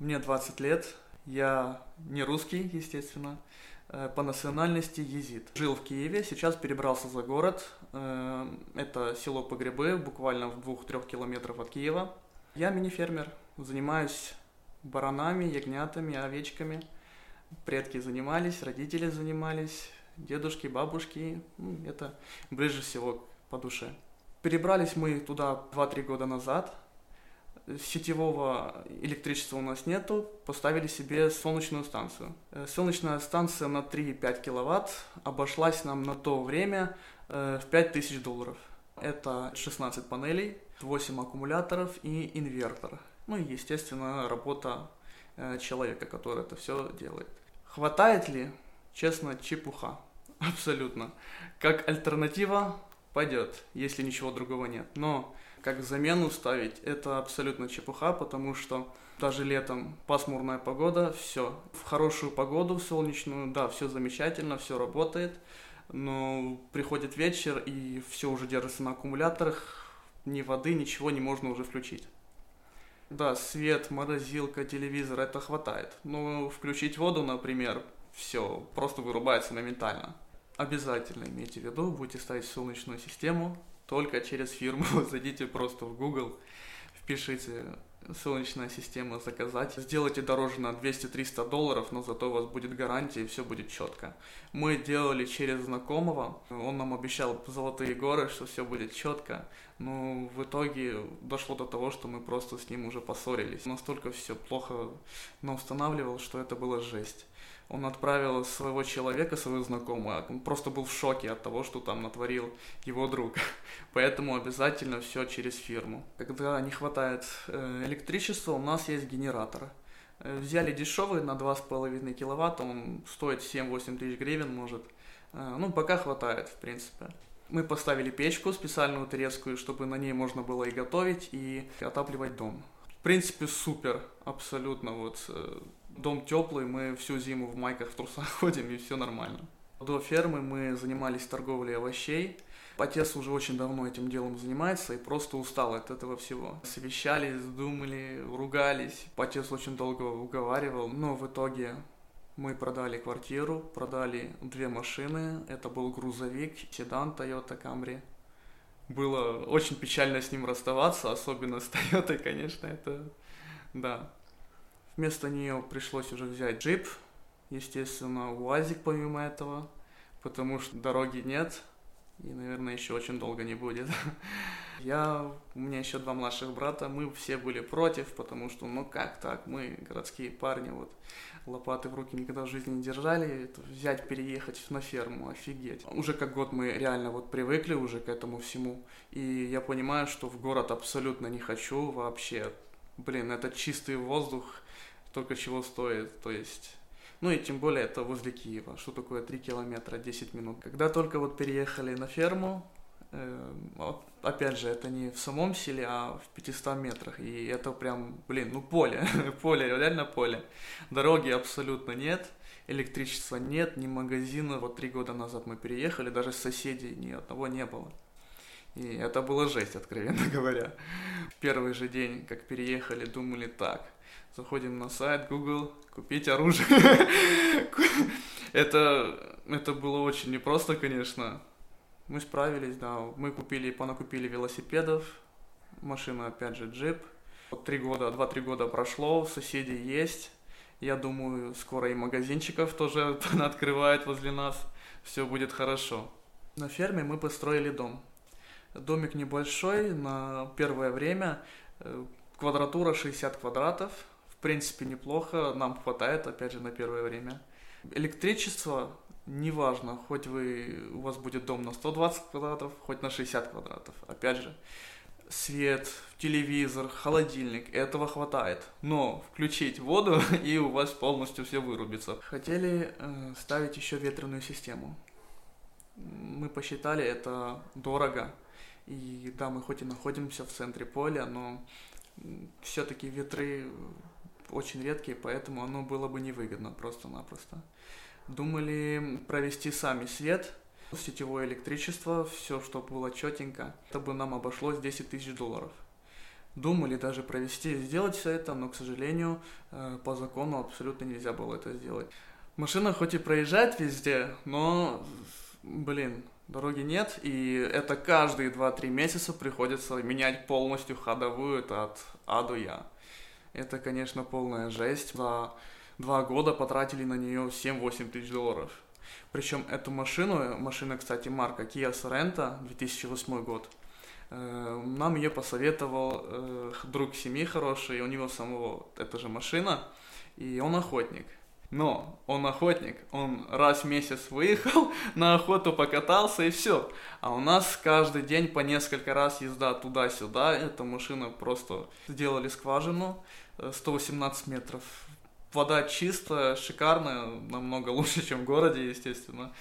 Мне 20 лет. Я не русский, естественно. Э, по национальности езид. Жил в Киеве, сейчас перебрался за город. Э, это село Погребы, буквально в двух-трех километров от Киева. Я мини-фермер, занимаюсь баранами, ягнятами, овечками. Предки занимались, родители занимались, дедушки, бабушки. Ну, это ближе всего по душе. Перебрались мы туда 2-3 года назад – сетевого электричества у нас нету, поставили себе солнечную станцию. Э, солнечная станция на 3,5 киловатт обошлась нам на то время э, в 5000 долларов. Это 16 панелей, 8 аккумуляторов и инвертор. Ну и, естественно, работа э, человека, который это все делает. Хватает ли? Честно, чепуха. Абсолютно. Как альтернатива пойдет, если ничего другого нет. Но как замену ставить, это абсолютно чепуха, потому что даже летом пасмурная погода, все. В хорошую погоду, в солнечную, да, все замечательно, все работает, но приходит вечер, и все уже держится на аккумуляторах, ни воды, ничего не можно уже включить. Да, свет, морозилка, телевизор, это хватает. Но включить воду, например, все, просто вырубается моментально. Обязательно имейте в виду, будете ставить солнечную систему, только через фирму. Зайдите просто в Google, впишите солнечная система заказать. Сделайте дороже на 200-300 долларов, но зато у вас будет гарантия и все будет четко. Мы делали через знакомого, он нам обещал золотые горы, что все будет четко, но в итоге дошло до того, что мы просто с ним уже поссорились. Настолько все плохо нам устанавливал, что это была жесть он отправил своего человека, своего знакомого. Он просто был в шоке от того, что там натворил его друг. Поэтому обязательно все через фирму. Когда не хватает э, электричества, у нас есть генератор. Э, взяли дешевый на 2,5 киловатта, он стоит 7-8 тысяч гривен, может. Э, ну, пока хватает, в принципе. Мы поставили печку специальную турецкую, чтобы на ней можно было и готовить, и отапливать дом. В принципе, супер, абсолютно. Вот дом теплый, мы всю зиму в майках, в трусах ходим, и все нормально. До фермы мы занимались торговлей овощей. Отец уже очень давно этим делом занимается и просто устал от этого всего. Совещались, думали, ругались. Отец очень долго уговаривал, но в итоге мы продали квартиру, продали две машины. Это был грузовик, седан Toyota Camry. Было очень печально с ним расставаться, особенно с Toyota, конечно, это... Да, Вместо нее пришлось уже взять джип, естественно, УАЗик помимо этого, потому что дороги нет, и, наверное, еще очень долго не будет. Я, у меня еще два младших брата, мы все были против, потому что, ну как так, мы городские парни, вот лопаты в руки никогда в жизни не держали, это взять, переехать на ферму, офигеть. Уже как год мы реально вот привыкли уже к этому всему, и я понимаю, что в город абсолютно не хочу вообще. Блин, это чистый воздух, только чего стоит, то есть... Ну и тем более это возле Киева. Что такое 3 километра 10 минут? Когда только вот переехали на ферму, э, вот, опять же, это не в самом селе, а в 500 метрах. И это прям, блин, ну поле, поле, реально поле. Дороги абсолютно нет, электричества нет, ни магазина. Вот три года назад мы переехали, даже соседей ни одного не было. И это было жесть, откровенно говоря. Первый же день, как переехали, думали так – заходим на сайт Google, купить оружие. это, это было очень непросто, конечно. Мы справились, да. Мы купили, понакупили велосипедов, машина, опять же, джип. Три года, два-три года прошло, соседи есть. Я думаю, скоро и магазинчиков тоже открывают возле нас. Все будет хорошо. На ферме мы построили дом. Домик небольшой, на первое время э, квадратура 60 квадратов, принципе, неплохо, нам хватает, опять же, на первое время. Электричество, неважно, хоть вы, у вас будет дом на 120 квадратов, хоть на 60 квадратов. Опять же, свет, телевизор, холодильник, этого хватает. Но включить воду, и у вас полностью все вырубится. Хотели э, ставить еще ветреную систему. Мы посчитали, это дорого. И да, мы хоть и находимся в центре поля, но все-таки ветры очень редкие, поэтому оно было бы невыгодно просто-напросто. Думали провести сами свет, сетевое электричество, все, чтобы было четенько. Это бы нам обошлось 10 тысяч долларов. думали даже провести и сделать все это, но, к сожалению, э, по закону абсолютно нельзя было это сделать. Машина хоть и проезжает везде, но, блин, дороги нет, и это каждые 2-3 месяца приходится менять полностью ходовую, это от А до Я. Это, конечно, полная жесть. За два года потратили на нее 7-8 тысяч долларов. Причем эту машину, машина, кстати, марка Kia Sorento, 2008 год, э, нам ее посоветовал э, друг семьи хороший, у него самого эта же машина, и он охотник. Но он охотник, он раз в месяц выехал на охоту, покатался и все. А у нас каждый день по несколько раз езда туда-сюда. Эта машина просто сделали скважину 118 э, метров. Вода чистая, шикарная, намного лучше, чем в городе, естественно.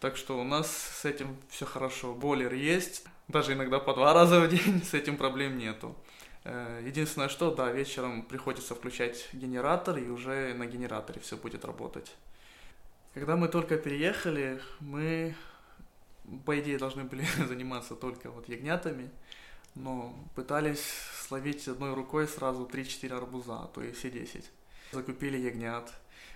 Так что у нас с этим все хорошо. Бойлер есть, даже иногда по два раза в день, с этим проблем нету. Э, единственное, что, да, вечером приходится включать генератор, и уже на генераторе все будет работать. Когда мы только переехали, мы, по идее, должны были заниматься только вот ягнятами, но пытались словить одной рукой сразу 3-4 арбуза, а то и все 10. Закупили ягнят,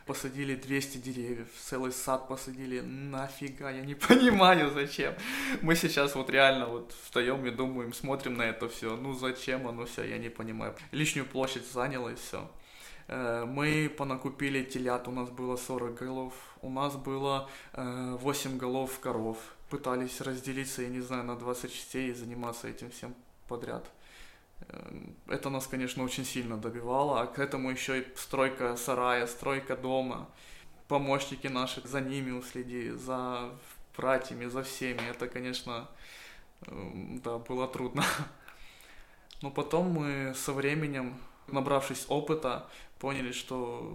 посадили 200 деревьев, целый сад посадили, нафига, я не понимаю зачем. Мы сейчас вот реально вот встаем и думаем, смотрим на это все, ну зачем оно все, я не понимаю. Лишнюю площадь заняло и все. Э, мы понакупили телят, у нас было 40 голов, у нас было 8 э, голов коров. Пытались разделиться, я не знаю, на 20 частей и заниматься этим всем подряд. Эм, это нас, конечно, очень сильно добивало, а к этому еще и стройка сарая, стройка дома, помощники наши, за ними уследи, за братьями, за всеми. Это, конечно, эм, да, было трудно. Но потом мы со временем, набравшись опыта, поняли, что,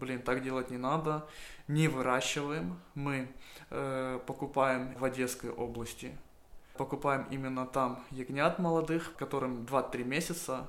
блин, так делать не надо. Не выращиваем, мы э, покупаем в Одесской области покупаем именно там ягнят молодых, которым 2-3 месяца,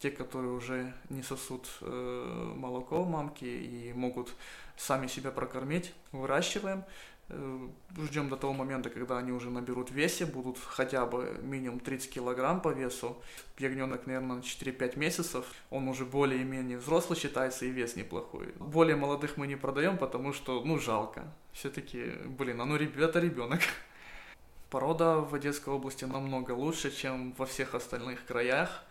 те, которые уже не сосут э, молоко мамки и могут сами себя прокормить, выращиваем, э, ждем до того момента, когда они уже наберут весе, будут хотя бы минимум 30 килограмм по весу. Ягненок, наверное, 4-5 месяцев, он уже более-менее взрослый считается и вес неплохой. Более молодых мы не продаем, потому что, ну, жалко. Все-таки, блин, а ну, это ребенок. Порода в Одесской области намного лучше, чем во всех остальных краях.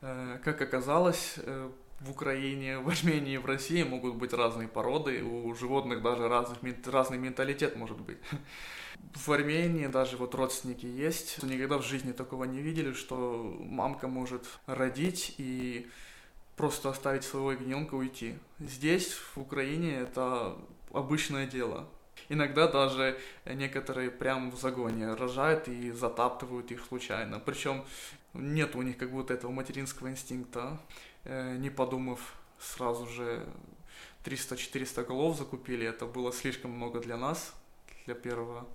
Э, как оказалось, э, в Украине, в Армении, в России могут быть разные породы, у животных даже разных, разный менталитет может быть. В Армении даже вот родственники есть, никогда в жизни такого не видели, что мамка может родить и просто оставить своего ягненка уйти. Здесь, в Украине, это обычное дело. Иногда даже некоторые прям в загоне рожают и затаптывают их случайно. Причем нет у них как будто этого материнского инстинкта. Э, не подумав, сразу же 300-400 голов закупили. Это было слишком много для нас, для первого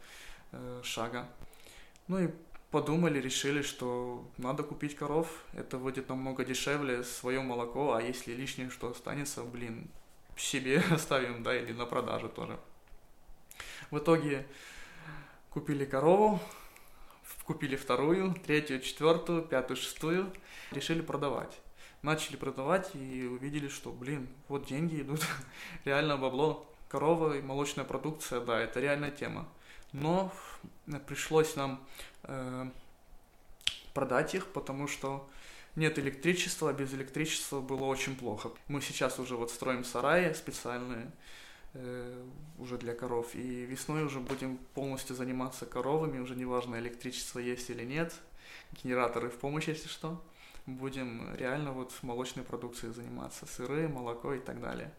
э, шага. Ну и подумали, решили, что надо купить коров. Это выйдет намного дешевле, свое молоко, а если лишнее что останется, блин, себе оставим, да, или на продажу тоже. В итоге купили корову, купили вторую, третью, четвертую, пятую, шестую, решили продавать. Начали продавать и увидели, что, блин, вот деньги идут, реально бабло. Корова и молочная продукция, да, это реальная тема. Но пришлось нам э, продать их, потому что нет электричества, а без электричества было очень плохо. Мы сейчас уже вот строим сараи специальные, уже для коров. И весной уже будем полностью заниматься коровами, уже неважно, электричество есть или нет, генераторы в помощь, если что. Будем реально вот молочной продукцией заниматься, сыры, молоко и так далее.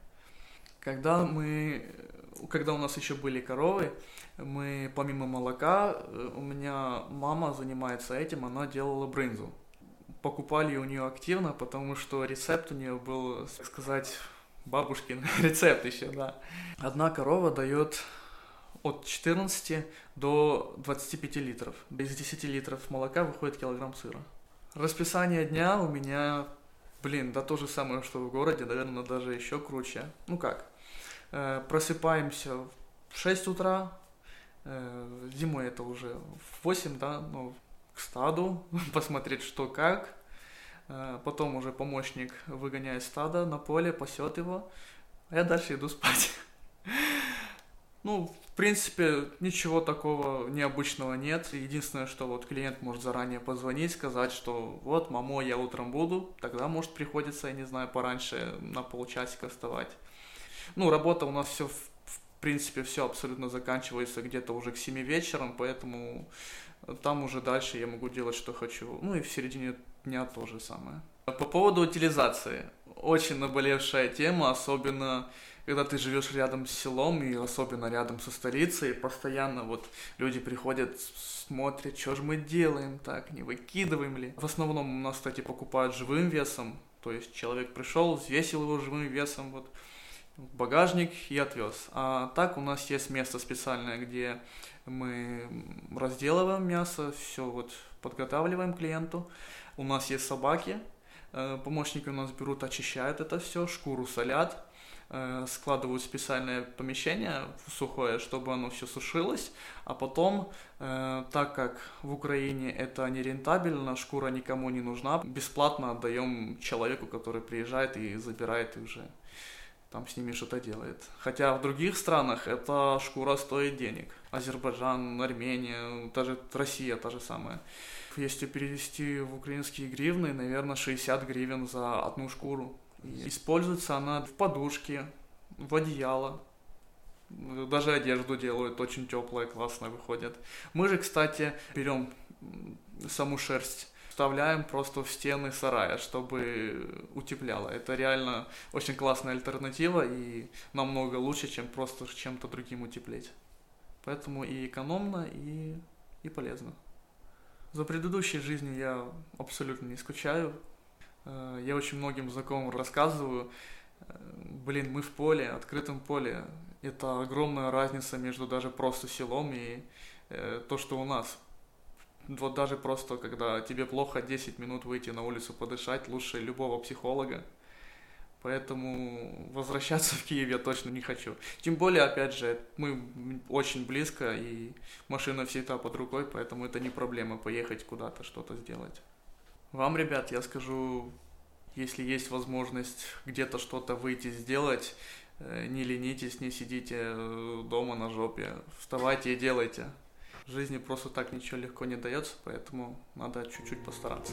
Когда мы, когда у нас еще были коровы, мы помимо молока, э, у меня мама занимается этим, она делала брынзу. Покупали у нее активно, потому что рецепт у нее был, так сказать, бабушкин рецепт еще, да. Одна корова дает от 14 до 25 литров. Из 10 литров молока выходит килограмм сыра. Расписание дня у меня, блин, да то же самое, что в городе, наверное, даже еще круче. Ну как, э, просыпаемся в 6 утра, э, зимой это уже в 8, да, ну, к стаду, посмотреть, что как, потом уже помощник выгоняет стадо на поле, пасет его, а я дальше иду спать. Ну, в принципе, ничего такого необычного нет. Единственное, что вот клиент может заранее позвонить, сказать, что вот, мамо, я утром буду, тогда, может, приходится, я не знаю, пораньше на полчасика вставать. Ну, работа у нас все, в принципе, все абсолютно заканчивается где-то уже к 7 вечером, поэтому там уже дальше я могу делать, что хочу. Ну и в середине дня то же самое. По поводу утилизации. Очень наболевшая тема, особенно когда ты живешь рядом с селом и особенно рядом со столицей, постоянно вот люди приходят, смотрят, что же мы делаем так, не выкидываем ли. В основном у нас, кстати, покупают живым весом, то есть человек пришел, взвесил его живым весом, вот багажник и отвез. А так у нас есть место специальное, где мы разделываем мясо, все вот подготавливаем клиенту. У нас есть собаки, э, помощники у нас берут, очищают это все, шкуру солят, э, складывают в специальное помещение сухое, чтобы оно все сушилось, а потом, э, так как в Украине это не рентабельно, шкура никому не нужна, бесплатно отдаем человеку, который приезжает и забирает и уже там с ними что-то делает. Хотя в других странах эта шкура стоит денег. Азербайджан, Армения, даже Россия та же самая. Если перевести в украинские гривны, наверное, 60 гривен за одну шкуру. И используется она в подушке, в одеяло. Даже одежду делают, очень теплая, классно выходит. Мы же, кстати, берем саму шерсть вставляем просто в стены сарая, чтобы утепляло. Это реально очень классная альтернатива и намного лучше, чем просто чем-то другим утеплить. Поэтому и экономно, и, и полезно. За предыдущей жизнью я абсолютно не скучаю. Э, я очень многим знакомым рассказываю, э, блин, мы в поле, открытом поле. Это огромная разница между даже просто селом и э, то, что у нас вот даже просто, когда тебе плохо 10 минут выйти на улицу подышать, лучше любого психолога. Поэтому возвращаться в Киев я точно не хочу. Тем более, опять же, мы очень близко, и машина всегда под рукой, поэтому это не проблема поехать куда-то, что-то сделать. Вам, ребят, я скажу, если есть возможность где-то что-то выйти сделать, э, не ленитесь, не сидите э, дома на жопе. Вставайте и делайте. В жизни просто так ничего легко не дается, поэтому надо чуть-чуть постараться.